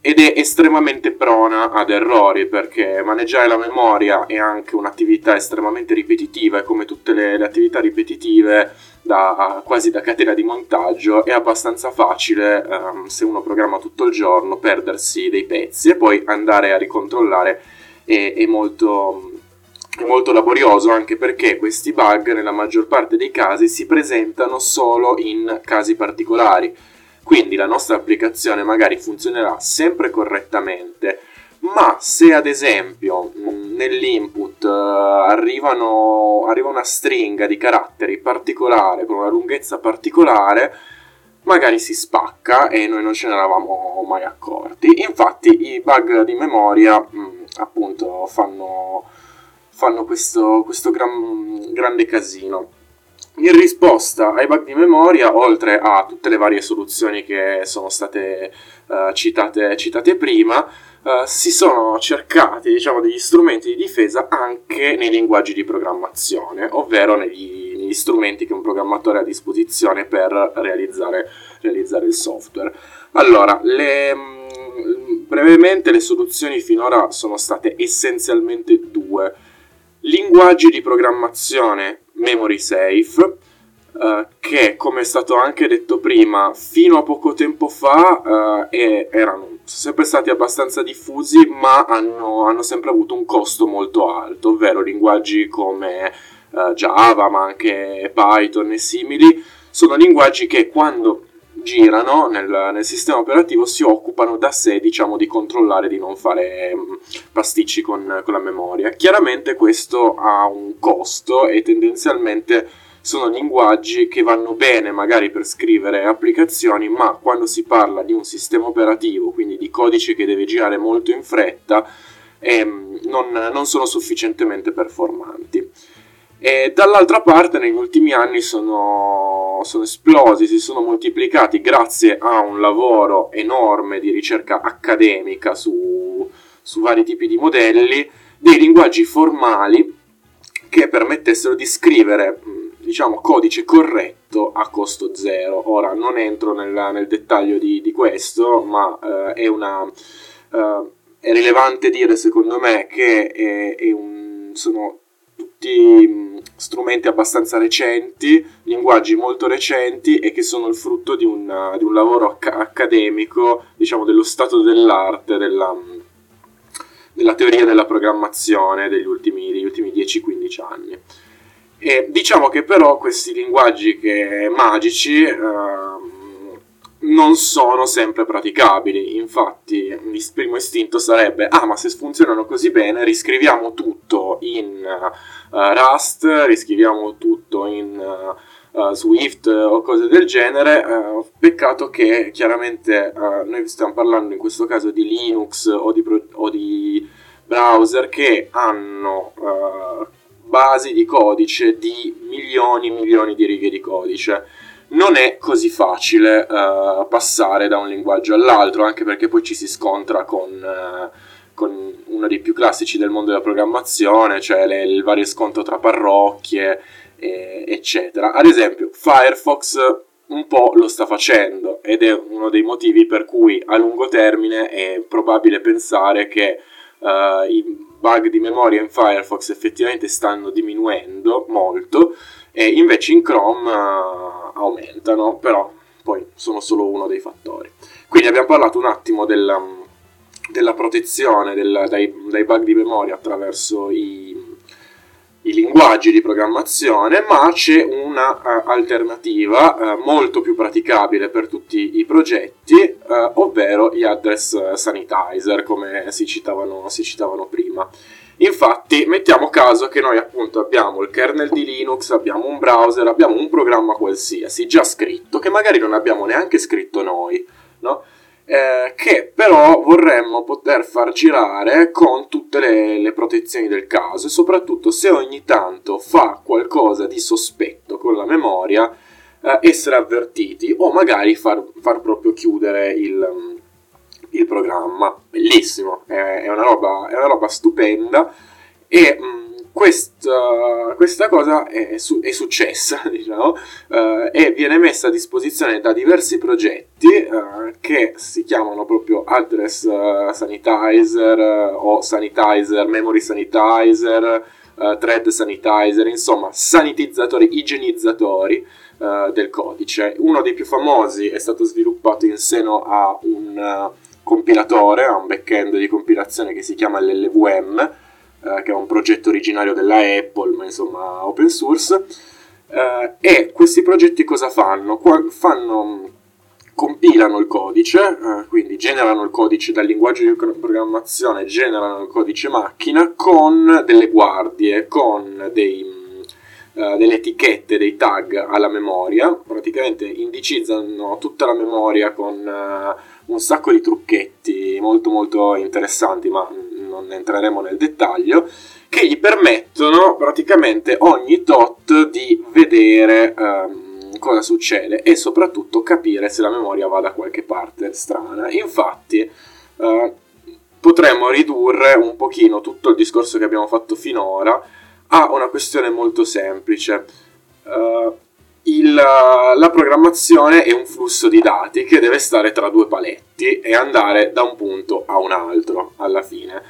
ed è estremamente prona ad errori perché maneggiare la memoria è anche un'attività estremamente ripetitiva e come tutte le, le attività ripetitive da, quasi da catena di montaggio, è abbastanza facile, um, se uno programma tutto il giorno, perdersi dei pezzi e poi andare a ricontrollare è, è, molto, è molto laborioso anche perché questi bug nella maggior parte dei casi si presentano solo in casi particolari. Quindi la nostra applicazione magari funzionerà sempre correttamente, ma se ad esempio nell'input uh, arrivano, arriva una stringa di caratteri particolare con una lunghezza particolare, magari si spacca e noi non ce ne eravamo mai accorti. Infatti i bug di memoria mh, appunto fanno, fanno questo, questo gran, grande casino. In risposta ai bug di memoria, oltre a tutte le varie soluzioni che sono state uh, citate, citate prima, Uh, si sono cercati diciamo, degli strumenti di difesa anche nei linguaggi di programmazione, ovvero negli, negli strumenti che un programmatore ha a disposizione per realizzare, realizzare il software. Allora, le, mh, brevemente le soluzioni finora sono state essenzialmente due. Linguaggi di programmazione memory safe, Uh, che come è stato anche detto prima fino a poco tempo fa uh, erano sempre stati abbastanza diffusi, ma hanno, hanno, sempre avuto un costo molto alto, ovvero linguaggi come uh, Java, ma anche Python e simili, sono linguaggi che quando girano nel, nel, sistema operativo si occupano da sé, diciamo, di controllare di non fare um, pasticci con, con la memoria. Chiaramente questo ha un costo e tendenzialmente sono linguaggi che vanno bene magari per scrivere applicazioni, ma quando si parla di un sistema operativo, quindi di codice che deve girare molto in fretta, ehm, non, non, sono sufficientemente performanti. E dall'altra parte negli ultimi anni sono, sono esplosi, si sono moltiplicati grazie a un lavoro enorme di ricerca accademica su, su vari tipi di modelli, dei linguaggi formali che permettessero di scrivere diciamo, codice corretto a costo zero. Ora non entro nel, nel dettaglio di, di, questo, ma uh, è, una, uh, è rilevante dire secondo me che è, è un, sono tutti strumenti abbastanza recenti, linguaggi molto recenti e che sono il frutto di un, di un lavoro acc- accademico, diciamo, dello stato dell'arte, della, della teoria della programmazione degli ultimi, degli ultimi 10-15 anni. E diciamo che però questi linguaggi che magici eh, non sono sempre praticabili. Infatti, il primo istinto sarebbe: ah, ma se funzionano così bene, riscriviamo tutto in uh, Rust, riscriviamo tutto in uh, Swift o cose del genere. Uh, peccato che chiaramente noi stiamo parlando in questo caso di Linux o di, pro- o di browser che hanno basi di codice di milioni e milioni di righe di codice. Non è così facile uh, passare da un linguaggio all'altro, anche perché poi ci si scontra con, uh, con uno dei più classici del mondo della programmazione, cioè le, il vario sconto tra parrocchie, eh, eccetera. Ad esempio, Firefox un po' lo sta facendo ed è uno dei motivi per cui a lungo termine è probabile pensare che uh, i bug di memoria in Firefox effettivamente stanno diminuendo molto e invece in Chrome uh, aumentano, però poi sono solo uno dei fattori. Quindi abbiamo parlato un attimo della, della protezione del, dai, dai bug di memoria attraverso i i linguaggi di programmazione, ma c'è una uh, alternativa uh, molto più praticabile per tutti i progetti, ovvero gli address sanitizer, come si citavano, si citavano prima. Infatti, mettiamo caso che noi appunto abbiamo il kernel di Linux, abbiamo un browser, abbiamo un programma qualsiasi già scritto, che magari non abbiamo neanche scritto noi, no? eh, che però vorremmo poter far girare con tutte le, le, protezioni del caso e soprattutto se ogni tanto fa qualcosa di sospetto con la memoria eh, essere avvertiti o magari far, far proprio chiudere il, il programma. Bellissimo, è, è, una, roba, è una roba stupenda e... Mh, questa, questa cosa è, su, è successa, <laughs> diciamo, uh, e viene messa a disposizione da diversi progetti uh, che si chiamano proprio Address uh, Sanitizer o Sanitizer, Memory Sanitizer, Thread Sanitizer, insomma, sanitizzatori, igienizzatori del codice. Uno dei più famosi è stato sviluppato in seno a un compilatore, a un backend di compilazione che si chiama l'LVM eh, che è un progetto originario della Apple, ma insomma open source. Eh, e questi progetti cosa fanno? Qua, fanno compilano il codice, eh, quindi generano il codice dal linguaggio di programmazione, generano il codice macchina con delle guardie, con dei, uh, delle etichette, dei tag alla memoria, praticamente indicizzano tutta la memoria con uh, un sacco di trucchetti molto molto interessanti, ma non entreremo nel dettaglio, che gli permettono praticamente ogni tot di vedere um, cosa succede e soprattutto capire se la memoria va da qualche parte strana. Infatti uh, potremmo ridurre un pochino tutto il discorso che abbiamo fatto finora a una questione molto semplice. Uh, il, la programmazione è un flusso di dati che deve stare tra due paletti e andare da un punto a un altro alla fine.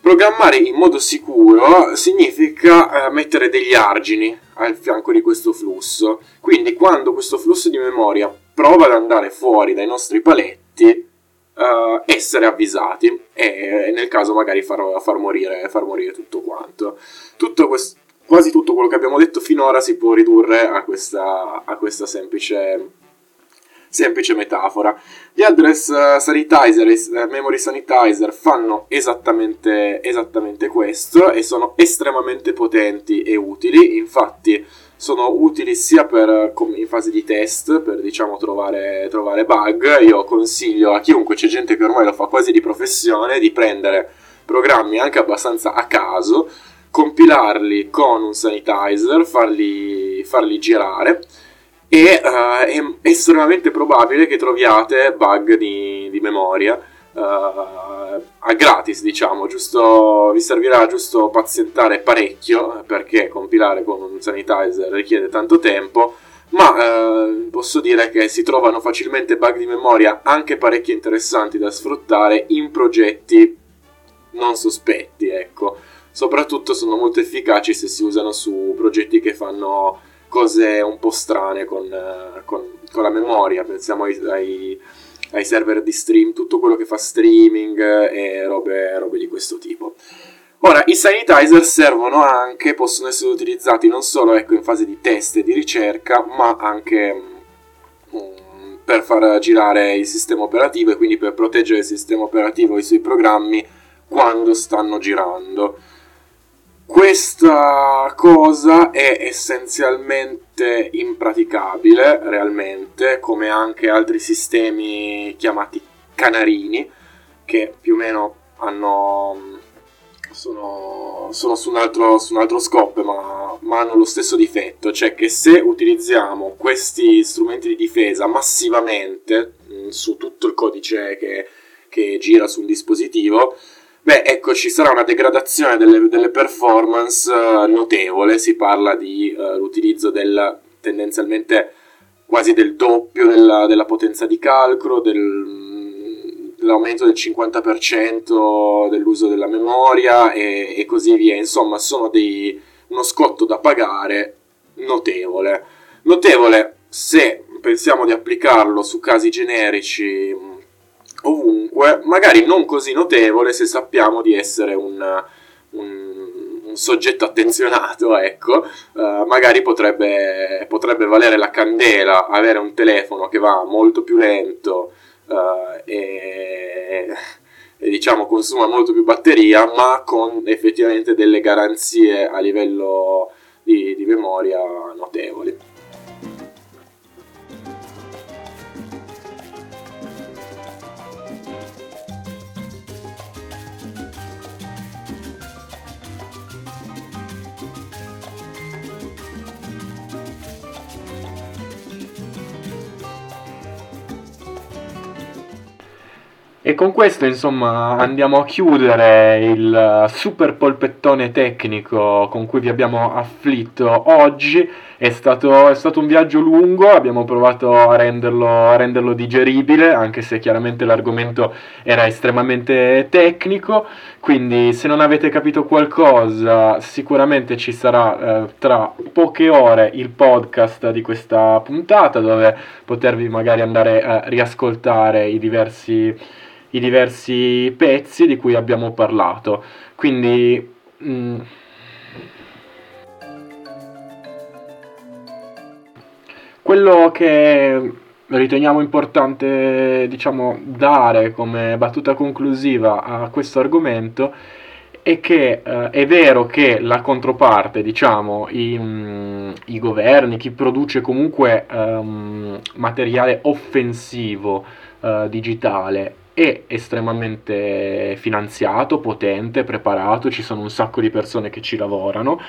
Programmare in modo sicuro significa eh, mettere degli argini al fianco di questo flusso. Quindi quando questo flusso di memoria prova ad andare fuori dai nostri paletti, eh, essere avvisati e nel caso magari far, far, morire, far morire, tutto quanto. Tutto questo, quasi tutto quello che abbiamo detto finora si può ridurre a questa, a questa semplice semplice metafora. Gli address uh, sanitizer e uh, memory sanitizer fanno esattamente, esattamente questo e sono estremamente potenti e utili, infatti sono utili sia per, in fase di test per diciamo trovare, trovare bug. Io consiglio a chiunque, c'è gente che ormai lo fa quasi di professione, di prendere programmi anche abbastanza a caso, compilarli con un sanitizer, farli, farli girare e uh, è estremamente probabile che troviate bug di, di memoria uh, a gratis diciamo giusto, vi servirà giusto pazientare parecchio perché compilare con un sanitizer richiede tanto tempo ma uh, posso dire che si trovano facilmente bug di memoria anche parecchio interessanti da sfruttare in progetti non sospetti ecco soprattutto sono molto efficaci se si usano su progetti che fanno cose un po' strane con, eh, con, con la memoria, pensiamo ai, ai, ai, server di stream, tutto quello che fa streaming e robe, robe di questo tipo. Ora, i sanitizer servono anche, possono essere utilizzati non solo ecco, in fase di test e di ricerca, ma anche um, per far girare il sistema operativo e quindi per proteggere il sistema operativo e i suoi programmi quando stanno girando. Questa cosa è essenzialmente impraticabile realmente, come anche altri sistemi chiamati canarini, che più o meno hanno, sono, sono su, un altro, su, un altro, scopo, ma, ma hanno lo stesso difetto, cioè che se utilizziamo questi strumenti di difesa massivamente mh, su tutto il codice che, che gira su un dispositivo, Beh, ecco, ci sarà una degradazione delle, delle performance uh, notevole, si parla di uh, l'utilizzo del tendenzialmente quasi del doppio della, della potenza di calcolo, del, dell'aumento del 50% dell'uso della memoria e, e così via. Insomma, sono dei, uno scotto da pagare notevole. Notevole se pensiamo di applicarlo su casi generici ovunque, magari non così notevole se sappiamo di essere un, un, un soggetto attenzionato, <laughs> ecco, uh, magari potrebbe, potrebbe, valere la candela avere un telefono che va molto più lento uh, e, e diciamo consuma molto più batteria, ma con effettivamente delle garanzie a livello di, di memoria notevoli. E con questo, insomma, andiamo a chiudere il super polpettone tecnico con cui vi abbiamo afflitto oggi. È stato, è stato un viaggio lungo, abbiamo provato a renderlo, a renderlo, digeribile, anche se chiaramente l'argomento era estremamente tecnico. Quindi, se non avete capito qualcosa, sicuramente ci sarà eh, tra poche ore il podcast di questa puntata dove potervi magari andare a riascoltare i diversi i diversi pezzi di cui abbiamo parlato. Quindi... Mh, mm, quello che riteniamo importante, diciamo, dare come battuta conclusiva a questo argomento è che eh, è vero che la controparte, diciamo, i, mm, i governi, chi produce comunque um, materiale offensivo uh, digitale è estremamente finanziato, potente, preparato, ci sono un sacco di persone che ci lavorano,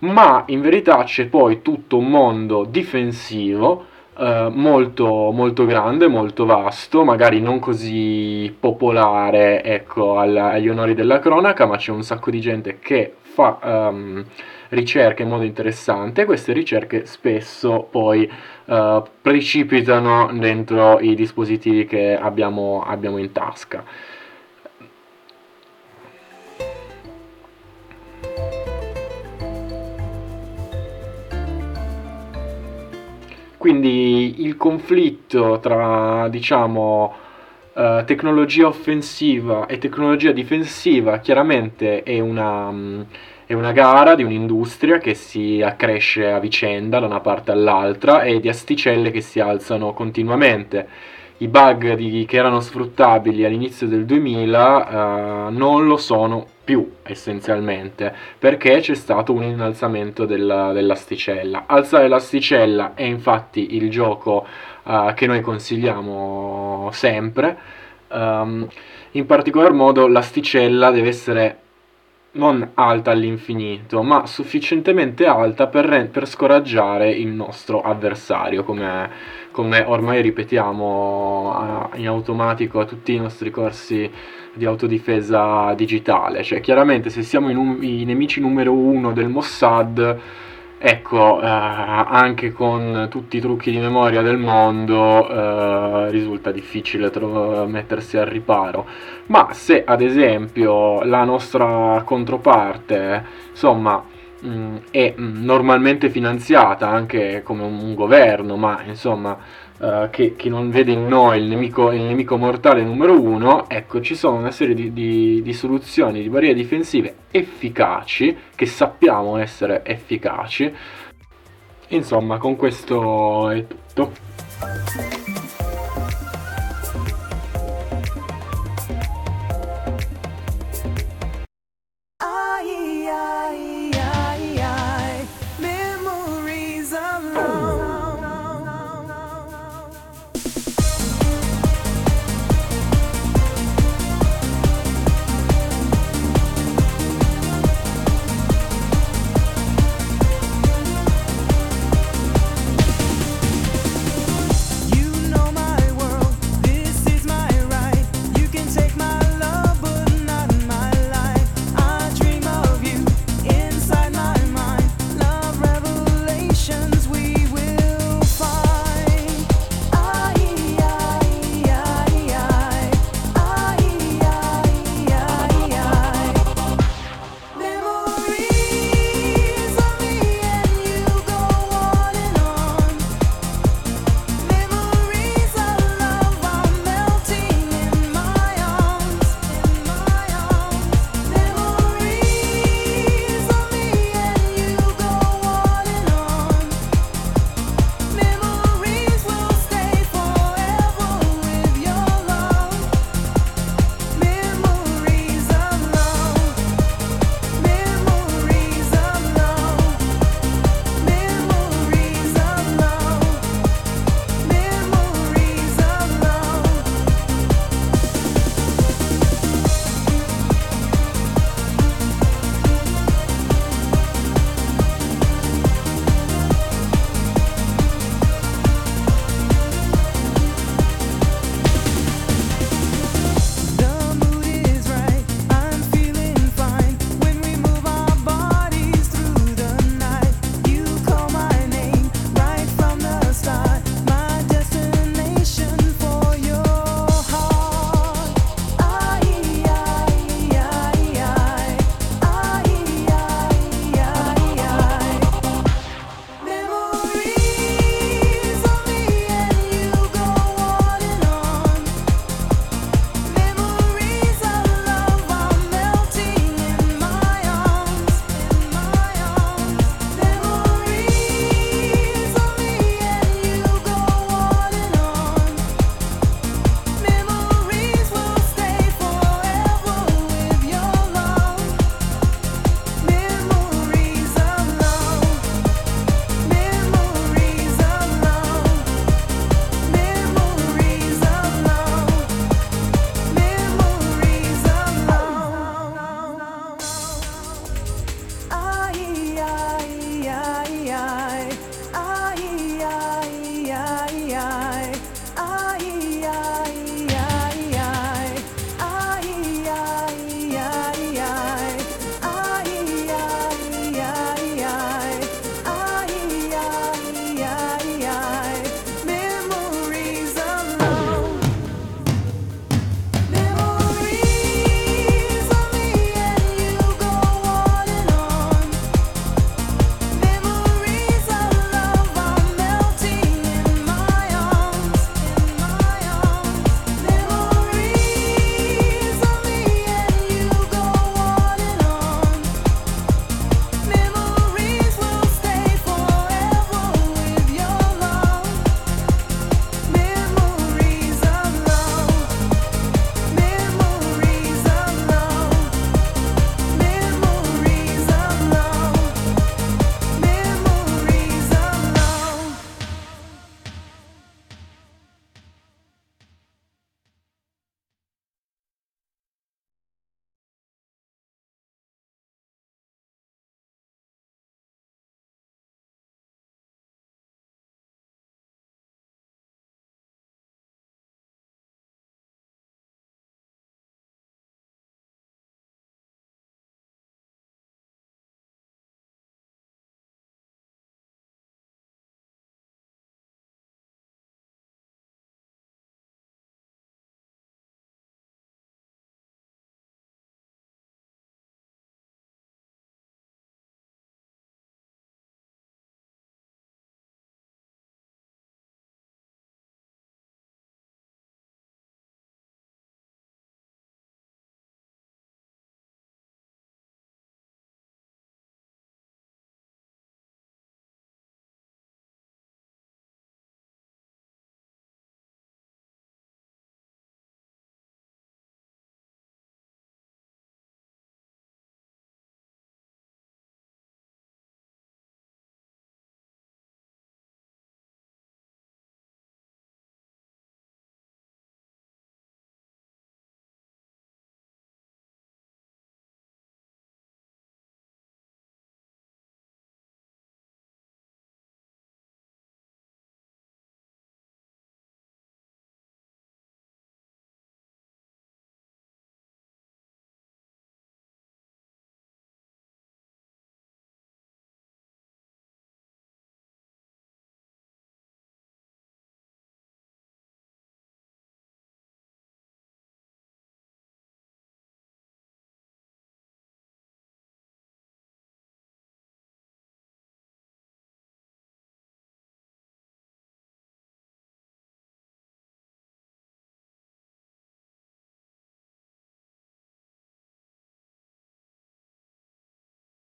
ma in verità c'è poi tutto un mondo difensivo eh, molto, molto grande, molto vasto, magari non così popolare ecco, agli onori della cronaca, ma c'è un sacco di gente che fa um, ricerche in modo interessante. Queste ricerche spesso poi uh, precipitano dentro i dispositivi che abbiamo, abbiamo in tasca. Quindi il conflitto tra, diciamo, uh, tecnologia offensiva e tecnologia difensiva chiaramente è una, um, è una gara di un'industria che si accresce a vicenda da una parte all'altra e di asticelle che si alzano continuamente. I bug di, che erano sfruttabili all'inizio del 2000 uh, non lo sono più essenzialmente perché c'è stato un innalzamento della, dell'asticella. Alzare l'asticella è infatti il gioco uh, che noi consigliamo sempre. Um, in particolar modo l'asticella deve essere non alta all'infinito, ma sufficientemente alta per, re- per scoraggiare il nostro avversario, come, come ormai ripetiamo a, in automatico a tutti i nostri corsi di autodifesa digitale. Cioè, chiaramente se siamo i, num- i nemici numero uno del Mossad, ecco, eh, anche con tutti i trucchi di memoria del mondo eh, risulta difficile tro- mettersi al riparo. Ma se ad esempio la nostra controparte, insomma, mh, mm, è mm, normalmente finanziata anche come un governo, ma insomma uh, che, che, non vede in noi il nemico, il nemico, mortale numero uno, ecco, ci sono una serie di, di, di soluzioni, di barriere difensive efficaci, che sappiamo essere efficaci. Insomma, con questo è tutto.